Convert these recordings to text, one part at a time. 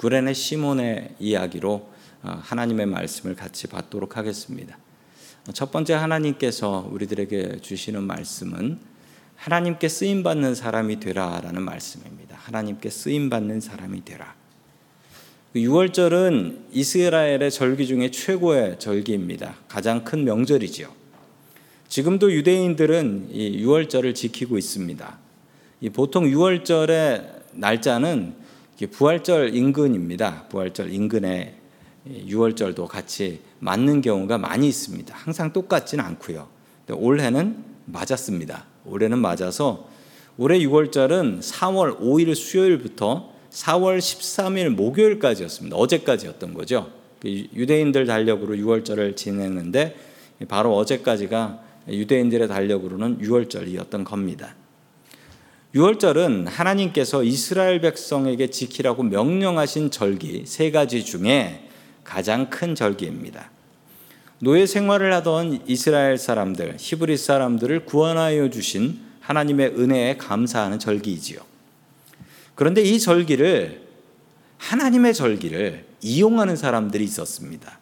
구레네 시몬의 이야기로 어, 하나님의 말씀을 같이 받도록 하겠습니다. 첫 번째 하나님께서 우리들에게 주시는 말씀은 하나님께 쓰임 받는 사람이 되라라는 말씀입니다. 하나님께 쓰임 받는 사람이 되라. 6월절은 그 이스라엘의 절기 중에 최고의 절기입니다. 가장 큰 명절이지요. 지금도 유대인들은 이 6월절을 지키고 있습니다. 보통 6월절의 날짜는 부활절 인근입니다. 부활절 인근에 6월절도 같이 맞는 경우가 많이 있습니다. 항상 똑같지는 않고요. 올해는 맞았습니다. 올해는 맞아서 올해 6월절은 4월 5일 수요일부터 4월 13일 목요일까지였습니다. 어제까지였던 거죠. 그 유대인들 달력으로 6월절을 지냈는데 바로 어제까지가 유대인들의 달력으로는 6월절이었던 겁니다. 6월절은 하나님께서 이스라엘 백성에게 지키라고 명령하신 절기 세 가지 중에 가장 큰 절기입니다. 노예 생활을 하던 이스라엘 사람들, 히브리 사람들을 구원하여 주신 하나님의 은혜에 감사하는 절기이지요. 그런데 이 절기를 하나님의 절기를 이용하는 사람들이 있었습니다.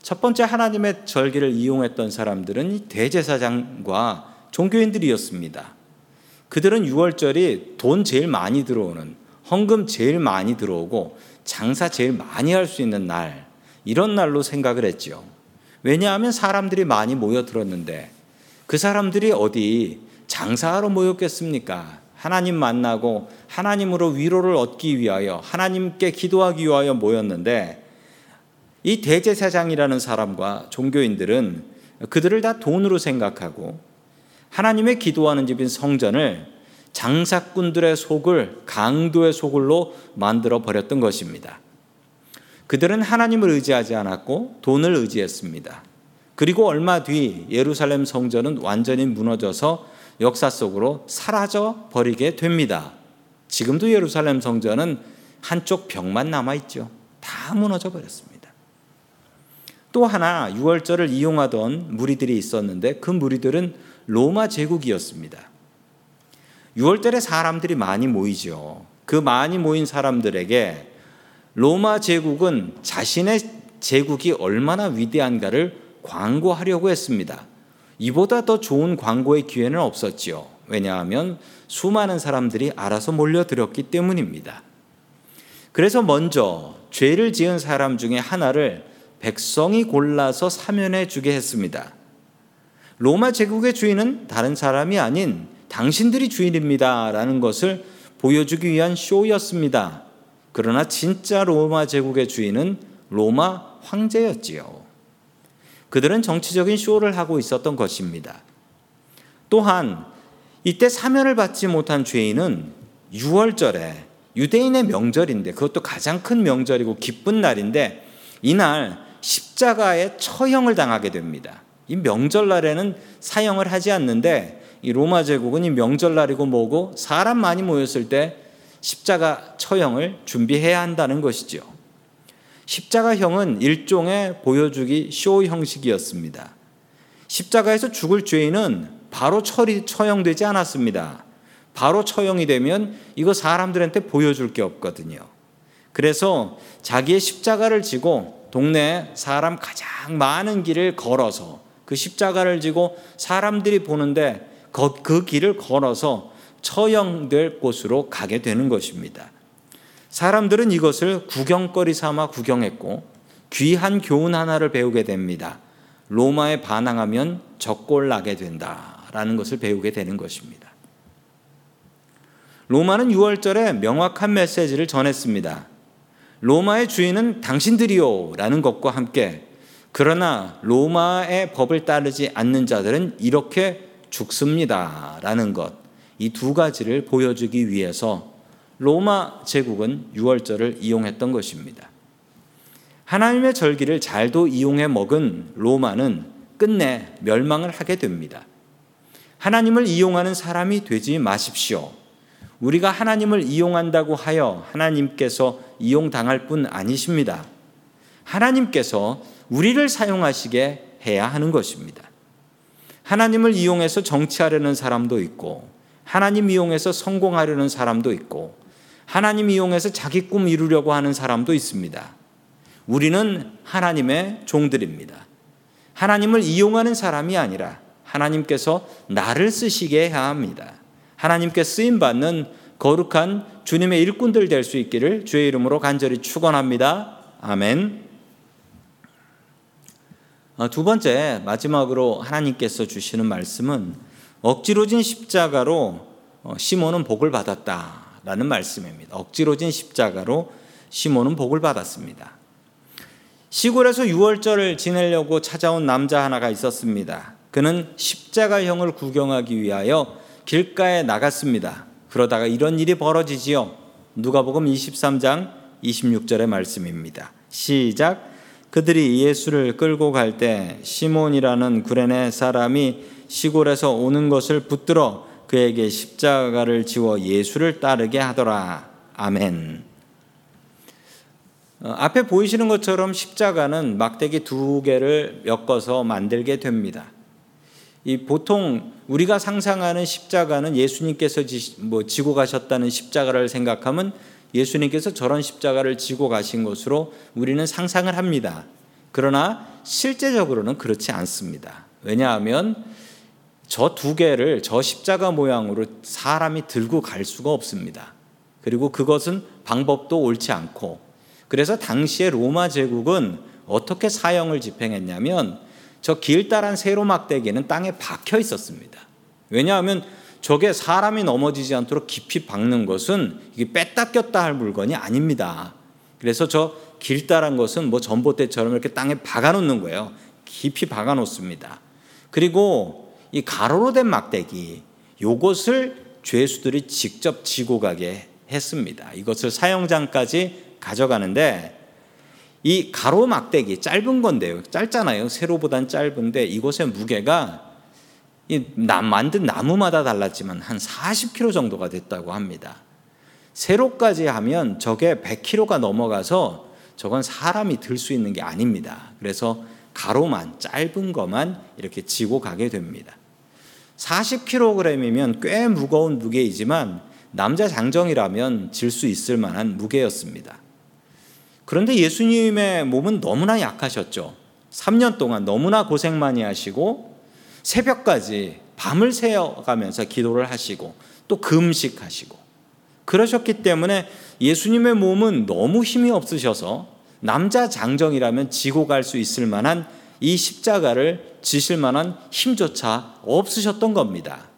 첫 번째 하나님의 절기를 이용했던 사람들은 대제사장과 종교인들이었습니다. 그들은 6월절이 돈 제일 많이 들어오는 헌금 제일 많이 들어오고 장사 제일 많이 할 수 있는 날, 이런 날로 생각을 했죠. 왜냐하면 사람들이 많이 모여들었는데 그 사람들이 어디 장사하러 모였겠습니까? 하나님 만나고 하나님으로 위로를 얻기 위하여 하나님께 기도하기 위하여 모였는데 이 대제사장이라는 사람과 종교인들은 그들을 다 돈으로 생각하고 하나님의 기도하는 집인 성전을 장사꾼들의 속을 강도의 속을로 만들어 버렸던 것입니다. 그들은 하나님을 의지하지 않았고 돈을 의지했습니다. 그리고 얼마 뒤 예루살렘 성전은 완전히 무너져서 역사 속으로 사라져 버리게 됩니다. 지금도 예루살렘 성전은 한쪽 벽만 남아 있죠. 다 무너져 버렸습니다. 또 하나 6월절을 이용하던 무리들이 있었는데 그 무리들은 로마 제국이었습니다. 6월달에 사람들이 많이 모이죠. 그 많이 모인 사람들에게 로마 제국은 자신의 제국이 얼마나 위대한가를 광고하려고 했습니다. 이보다 더 좋은 광고의 기회는 없었지요. 왜냐하면 수많은 사람들이 알아서 몰려들었기 때문입니다. 그래서 먼저 죄를 지은 사람 중에 하나를 백성이 골라서 사면해 주게 했습니다. 로마 제국의 주인은 다른 사람이 아닌 당신들이 주인입니다. 라는 것을 보여주기 위한 쇼였습니다. 그러나 진짜 로마 제국의 주인은 로마 황제였지요. 그들은 정치적인 쇼를 하고 있었던 것입니다. 또한 이때 사면을 받지 못한 죄인은 6월절에 유대인의 명절인데 그것도 가장 큰 명절이고 기쁜 날인데 이날 십자가에 처형을 당하게 됩니다. 이 명절날에는 사형을 하지 않는데 이 로마 제국은 이 명절날이고 뭐고 사람 많이 모였을 때 십자가 처형을 준비해야 한다는 것이죠. 십자가형은 일종의 보여주기 쇼 형식이었습니다. 십자가에서 죽을 죄인은 바로 처리, 처형되지 않았습니다. 바로 처형이 되면 이거 사람들한테 보여줄 게 없거든요. 그래서 자기의 십자가를 지고 동네 사람 가장 많은 길을 걸어서 그 십자가를 지고 사람들이 보는데 그 길을 걸어서 처형될 곳으로 가게 되는 것입니다. 사람들은 이것을 구경거리 삼아 구경했고 귀한 교훈 하나를 배우게 됩니다. 로마에 반항하면 적골 나게 된다라는 것을 배우게 되는 것입니다. 로마는 6월절에 명확한 메시지를 전했습니다. 로마의 주인은 당신들이요 라는 것과 함께 그러나 로마의 법을 따르지 않는 자들은 이렇게 죽습니다. 라는 것. 이 두 가지를 보여주기 위해서 로마 제국은 6월절을 이용했던 것입니다. 하나님의 절기를 잘도 이용해 먹은 로마는 끝내 멸망을 하게 됩니다. 하나님을 이용하는 사람이 되지 마십시오. 우리가 하나님을 이용한다고 하여 하나님께서 이용당할 뿐 아니십니다. 하나님께서 우리를 사용하시게 해야 하는 것입니다. 하나님을 이용해서 정치하려는 사람도 있고, 하나님 이용해서 성공하려는 사람도 있고, 하나님 이용해서 자기 꿈 이루려고 하는 사람도 있습니다. 우리는 하나님의 종들입니다. 하나님을 이용하는 사람이 아니라 하나님께서 나를 쓰시게 해야 합니다. 하나님께 쓰임 받는 거룩한 주님의 일꾼들 될 수 있기를 주의 이름으로 간절히 축원합니다. 아멘. 어, 두 번째 마지막으로 하나님께서 주시는 말씀은 억지로 진 십자가로 어, 시몬은 복을 받았다라는 말씀입니다. 억지로 진 십자가로 시몬은 복을 받았습니다. 시골에서 유월절을 지내려고 찾아온 남자 하나가 있었습니다. 그는 십자가형을 구경하기 위하여 길가에 나갔습니다. 그러다가 이런 일이 벌어지지요. 누가복음 23장 26절의 말씀입니다. 시작 그들이 예수를 끌고 갈 때 시몬이라는 구레네 사람이 시골에서 오는 것을 붙들어 그에게 십자가를 지워 예수를 따르게 하더라. 아멘. 어, 앞에 보이시는 것처럼 십자가는 막대기 두 개를 엮어서 만들게 됩니다. 이 보통 우리가 상상하는 십자가는 예수님께서 지, 뭐 지고 가셨다는 십자가를 생각하면 예수님께서 저런 십자가를 지고 가신 것으로 우리는 상상을 합니다. 그러나 실제적으로는 그렇지 않습니다. 왜냐하면 저 두 개를 저 십자가 모양으로 사람이 들고 갈 수가 없습니다. 그리고 그것은 방법도 옳지 않고 그래서 당시에 로마 제국은 어떻게 사형을 집행했냐면 저 길다란 세로 막대기는 땅에 박혀 있었습니다. 왜냐하면 저게 사람이 넘어지지 않도록 깊이 박는 것은 이게 뺐다 꼈다 할 물건이 아닙니다. 그래서 저 길다란 것은 뭐 전봇대처럼 이렇게 땅에 박아 놓는 거예요. 깊이 박아 놓습니다. 그리고 이 가로로 된 막대기 요것을 죄수들이 직접 지고 가게 했습니다. 이것을 사형장까지 가져가는데 이 가로 막대기 짧은 건데요. 짧잖아요. 세로보단 짧은데 이것의 무게가 이 만든 나무마다 달랐지만 한 40kg 정도가 됐다고 합니다. 세로까지 하면 저게 100kg가 넘어가서 저건 사람이 들 수 있는 게 아닙니다. 그래서 가로만 짧은 것만 이렇게 지고 가게 됩니다. 40kg이면 꽤 무거운 무게이지만 남자 장정이라면 질 수 있을 만한 무게였습니다. 그런데 예수님의 몸은 너무나 약하셨죠. 3년 동안 너무나 고생 많이 하시고 새벽까지 밤을 새어가면서 기도를 하시고 또 금식하시고 그러셨기 때문에 예수님의 몸은 너무 힘이 없으셔서 남자 장정이라면 지고 갈 수 있을 만한 이 십자가를 지실 만한 힘조차 없으셨던 겁니다.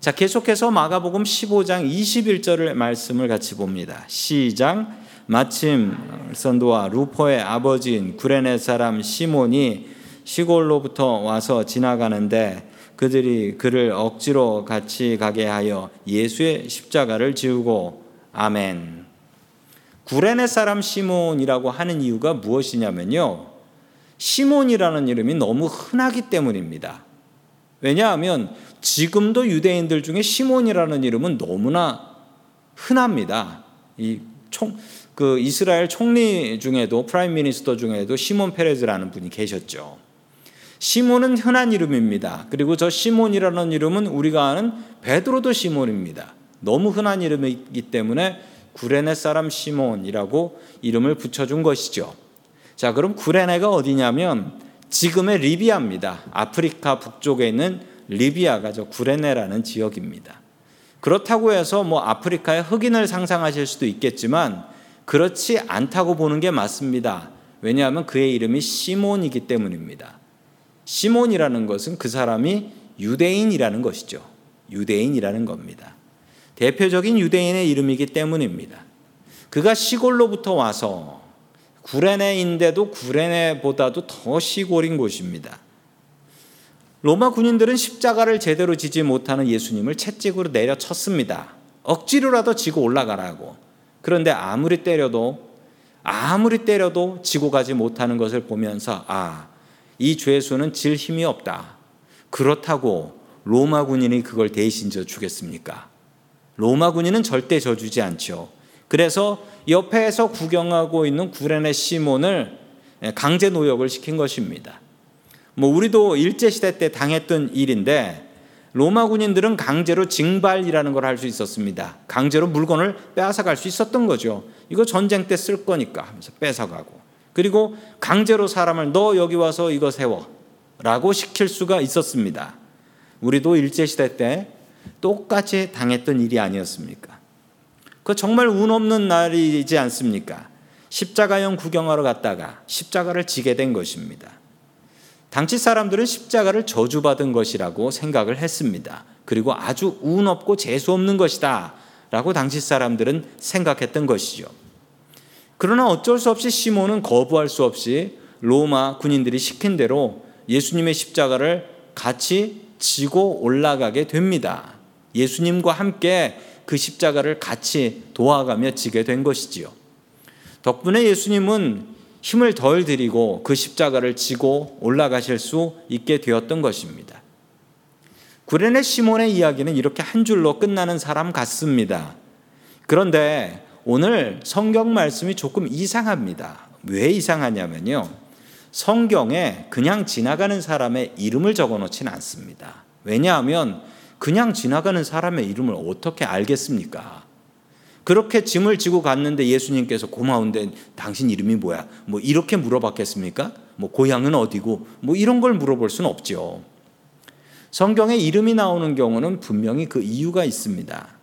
자, 계속해서 마가복음 15장 21절을 말씀을 같이 봅니다. 시작 마침 선도와 루포의 아버지인 구레네 사람 시몬이 시골로부터 와서 지나가는데 그들이 그를 억지로 같이 가게 하여 예수의 십자가를 지우고 아멘. 구레네 사람 시몬이라고 하는 이유가 무엇이냐면요. 시몬이라는 이름이 너무 흔하기 때문입니다. 왜냐하면 지금도 유대인들 중에 시몬이라는 이름은 너무나 흔합니다. 이 총, 그 이스라엘 총리 중에도 Prime Minister 중에도 시몬 페레즈라는 분이 계셨죠. 시몬은 흔한 이름입니다. 그리고 저 시몬이라는 이름은 우리가 아는 베드로도 시몬입니다. 너무 흔한 이름이기 때문에 구레네 사람 시몬이라고 이름을 붙여준 것이죠. 자, 그럼 구레네가 어디냐면 지금의 리비아입니다. 아프리카 북쪽에 있는 리비아가 저 구레네라는 지역입니다. 그렇다고 해서 뭐 아프리카의 흑인을 상상하실 수도 있겠지만 그렇지 않다고 보는 게 맞습니다. 왜냐하면 그의 이름이 시몬이기 때문입니다. 시몬이라는 것은 그 사람이 유대인이라는 것이죠. 유대인이라는 겁니다. 대표적인 유대인의 이름이기 때문입니다. 그가 시골로부터 와서 구레네인데도 구레네보다도 더 시골인 곳입니다. 로마 군인들은 십자가를 제대로 지지 못하는 예수님을 채찍으로 내려쳤습니다. 억지로라도 지고 올라가라고. 그런데 아무리 때려도 아무리 때려도 지고 가지 못하는 것을 보면서 아, 이 죄수는 질 힘이 없다. 그렇다고 로마 군인이 그걸 대신 져 주겠습니까? 로마 군인은 절대 져주지 않죠. 그래서 옆에서 구경하고 있는 구레네 시몬을 강제 노역을 시킨 것입니다. 뭐 우리도 일제 시대 때 당했던 일인데 로마 군인들은 강제로 징발이라는 걸 할 수 있었습니다. 강제로 물건을 빼앗아 갈 수 있었던 거죠. 이거 전쟁 때 쓸 거니까 하면서 뺏어 가고. 그리고 강제로 사람을 너 여기 와서 이거 세워. 라고 시킬 수가 있었습니다. 우리도 일제시대 때 똑같이 당했던 일이 아니었습니까? 그 정말 운 없는 날이지 않습니까? 십자가형 구경하러 갔다가 십자가를 지게 된 것입니다. 당시 사람들은 십자가를 저주받은 것이라고 생각을 했습니다. 그리고 아주 운 없고 재수 없는 것이다. 라고 당시 사람들은 생각했던 것이죠. 그러나 어쩔 수 없이 시몬은 거부할 수 없이 로마 군인들이 시킨 대로 예수님의 십자가를 같이 지고 올라가게 됩니다. 예수님과 함께 그 십자가를 같이 도와가며 지게 된 것이지요. 덕분에 예수님은 힘을 덜 들이고 그 십자가를 지고 올라가실 수 있게 되었던 것입니다. 구레네 시몬의 이야기는 이렇게 한 줄로 끝나는 사람 같습니다. 그런데 오늘 성경 말씀이 조금 이상합니다. 왜 이상하냐면요. 성경에 그냥 지나가는 사람의 이름을 적어 놓진 않습니다. 왜냐하면 그냥 지나가는 사람의 이름을 어떻게 알겠습니까? 그렇게 짐을 지고 갔는데 예수님께서 고마운데 당신 이름이 뭐야? 뭐 이렇게 물어봤겠습니까? 뭐 고향은 어디고 뭐 이런 걸 물어볼 수는 없죠. 성경에 이름이 나오는 경우는 분명히 그 이유가 있습니다.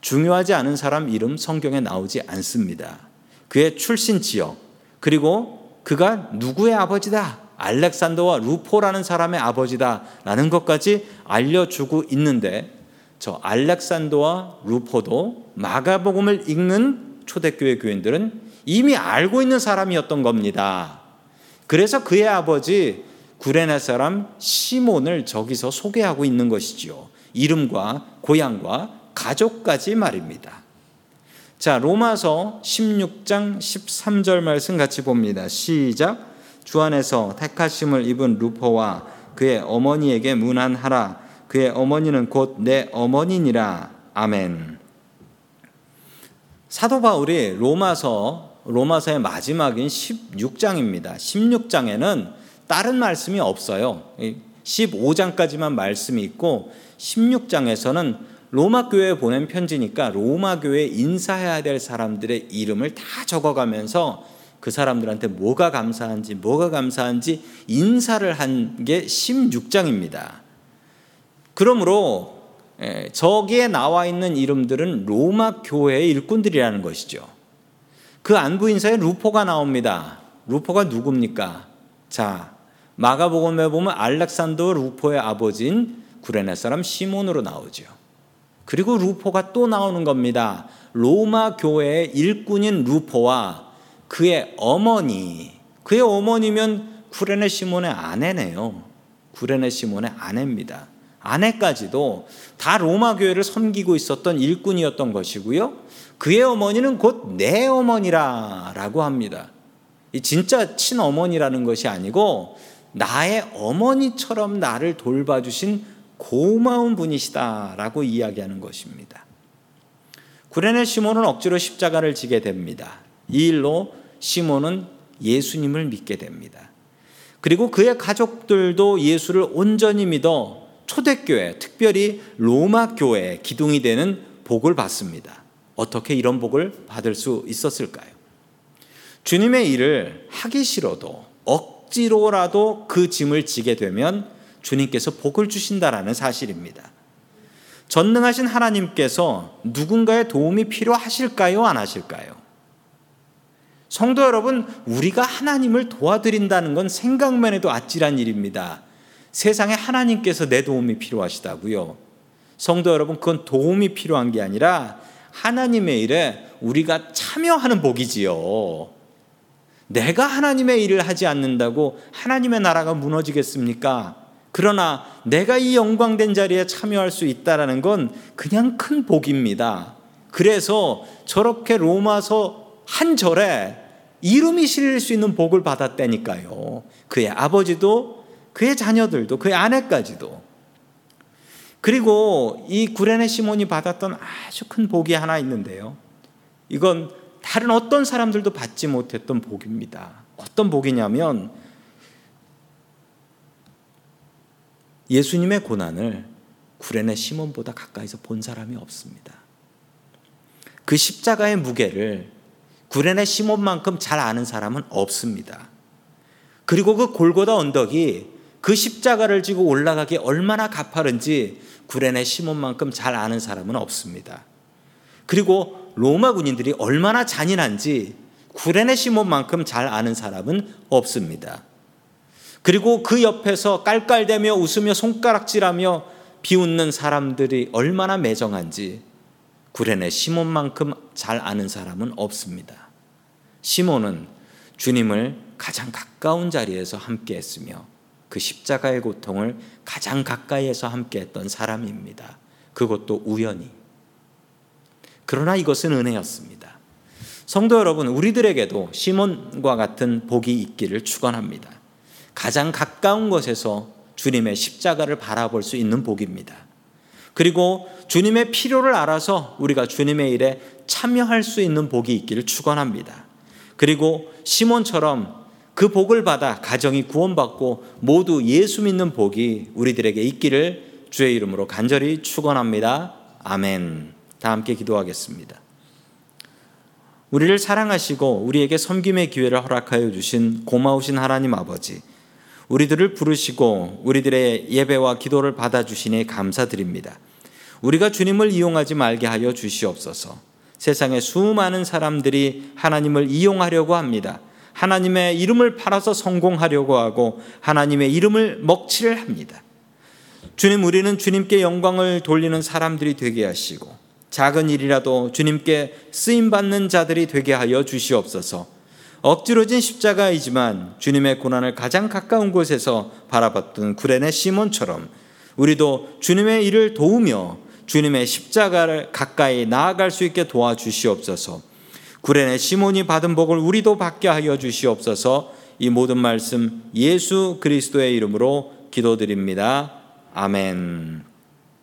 중요하지 않은 사람 이름 성경에 나오지 않습니다. 그의 출신 지역 그리고 그가 누구의 아버지다. 알렉산더와 루포라는 사람의 아버지다라는 것까지 알려주고 있는데 저 알렉산더와 루포도 마가복음을 읽는 초대교회 교인들은 이미 알고 있는 사람이었던 겁니다. 그래서 그의 아버지 구레네 사람 시몬을 저기서 소개하고 있는 것이지요. 이름과 고향과 가족까지 말입니다. 자, 로마서 16장 13절 말씀 같이 봅니다. 시작. 주 안에서 택하심을 입은 루포와 그의 어머니에게 문안하라. 그의 어머니는 곧 내 어머니니라. 아멘. 사도 바울이 로마서 로마서의 마지막인 16장입니다. 16장에는 다른 말씀이 없어요. 15장까지만 말씀이 있고 16장에서는 로마 교회에 보낸 편지니까 로마 교회에 인사해야 될 사람들의 이름을 다 적어가면서 그 사람들한테 뭐가 감사한지 뭐가 감사한지 인사를 한 게 16장입니다. 그러므로 예, 저기에 나와 있는 이름들은 로마 교회의 일꾼들이라는 것이죠. 그 안부 인사에 루포가 나옵니다. 루포가 누굽니까? 자, 마가복음에 보면 알렉산더 루포의 아버지인 구레네 사람 시몬으로 나오죠. 그리고 루포가 또 나오는 겁니다. 로마 교회의 일꾼인 루포와 그의 어머니, 그의 어머니면 구레네 시몬의 아내네요. 구레네 시몬의 아내입니다. 아내까지도 다 로마 교회를 섬기고 있었던 일꾼이었던 것이고요. 그의 어머니는 곧 내 어머니라라고 합니다. 이 진짜 친어머니라는 것이 아니고 나의 어머니처럼 나를 돌봐주신 고마운 분이시다라고 이야기하는 것입니다. 구레네 시몬은 억지로 십자가를 지게 됩니다. 이 일로 시몬은 예수님을 믿게 됩니다. 그리고 그의 가족들도 예수를 온전히 믿어 초대교회, 특별히 로마 교회 기둥이 되는 복을 받습니다. 어떻게 이런 복을 받을 수 있었을까요? 주님의 일을 하기 싫어도 억지로라도 그 짐을 지게 되면 주님께서 복을 주신다라는 사실입니다. 전능하신 하나님께서 누군가의 도움이 필요하실까요? 안 하실까요? 성도 여러분, 우리가 하나님을 도와드린다는 건 생각만 해도 아찔한 일입니다. 세상에 하나님께서 내 도움이 필요하시다고요. 성도 여러분, 그건 도움이 필요한 게 아니라 하나님의 일에 우리가 참여하는 복이지요. 내가 하나님의 일을 하지 않는다고 하나님의 나라가 무너지겠습니까? 그러나 내가 이 영광된 자리에 참여할 수 있다라는 건 그냥 큰 복입니다. 그래서 저렇게 로마서 한 절에 이름이 실릴 수 있는 복을 받았다니까요. 그의 아버지도 그의 자녀들도 그의 아내까지도 그리고 이 구레네 시몬이 받았던 아주 큰 복이 하나 있는데요. 이건 다른 어떤 사람들도 받지 못했던 복입니다. 어떤 복이냐면 예수님의 고난을 구레네 시몬보다 가까이서 본 사람이 없습니다. 그 십자가의 무게를 구레네 시몬만큼 잘 아는 사람은 없습니다. 그리고 그 골고다 언덕이 그 십자가를 지고 올라가기 얼마나 가파른지 구레네 시몬만큼 잘 아는 사람은 없습니다. 그리고 로마 군인들이 얼마나 잔인한지 구레네 시몬만큼 잘 아는 사람은 없습니다. 그리고 그 옆에서 깔깔대며 웃으며 손가락질하며 비웃는 사람들이 얼마나 매정한지 구레네 시몬만큼 잘 아는 사람은 없습니다. 시몬은 주님을 가장 가까운 자리에서 함께 했으며 그 십자가의 고통을 가장 가까이에서 함께 했던 사람입니다. 그것도 우연히. 그러나 이것은 은혜였습니다. 성도 여러분, 우리들에게도 시몬과 같은 복이 있기를 축원합니다. 가장 가까운 곳에서 주님의 십자가를 바라볼 수 있는 복입니다. 그리고 주님의 필요를 알아서 우리가 주님의 일에 참여할 수 있는 복이 있기를 축원합니다. 그리고 시몬처럼 그 복을 받아 가정이 구원받고 모두 예수 믿는 복이 우리들에게 있기를 주의 이름으로 간절히 축원합니다. 아멘. 다 함께 기도하겠습니다. 우리를 사랑하시고 우리에게 섬김의 기회를 허락하여 주신 고마우신 하나님 아버지, 우리들을 부르시고 우리들의 예배와 기도를 받아주시니 감사드립니다. 우리가 주님을 이용하지 말게 하여 주시옵소서. 세상에 수많은 사람들이 하나님을 이용하려고 합니다. 하나님의 이름을 팔아서 성공하려고 하고 하나님의 이름을 먹칠을 합니다. 주님, 우리는 주님께 영광을 돌리는 사람들이 되게 하시고 작은 일이라도 주님께 쓰임 받는 자들이 되게 하여 주시옵소서. 억지로 진 십자가이지만 주님의 고난을 가장 가까운 곳에서 바라봤던 구레네 시몬처럼 우리도 주님의 일을 도우며 주님의 십자가를 가까이 나아갈 수 있게 도와주시옵소서. 구레네 시몬이 받은 복을 우리도 받게 하여 주시옵소서. 이 모든 말씀 예수 그리스도의 이름으로 기도드립니다. 아멘.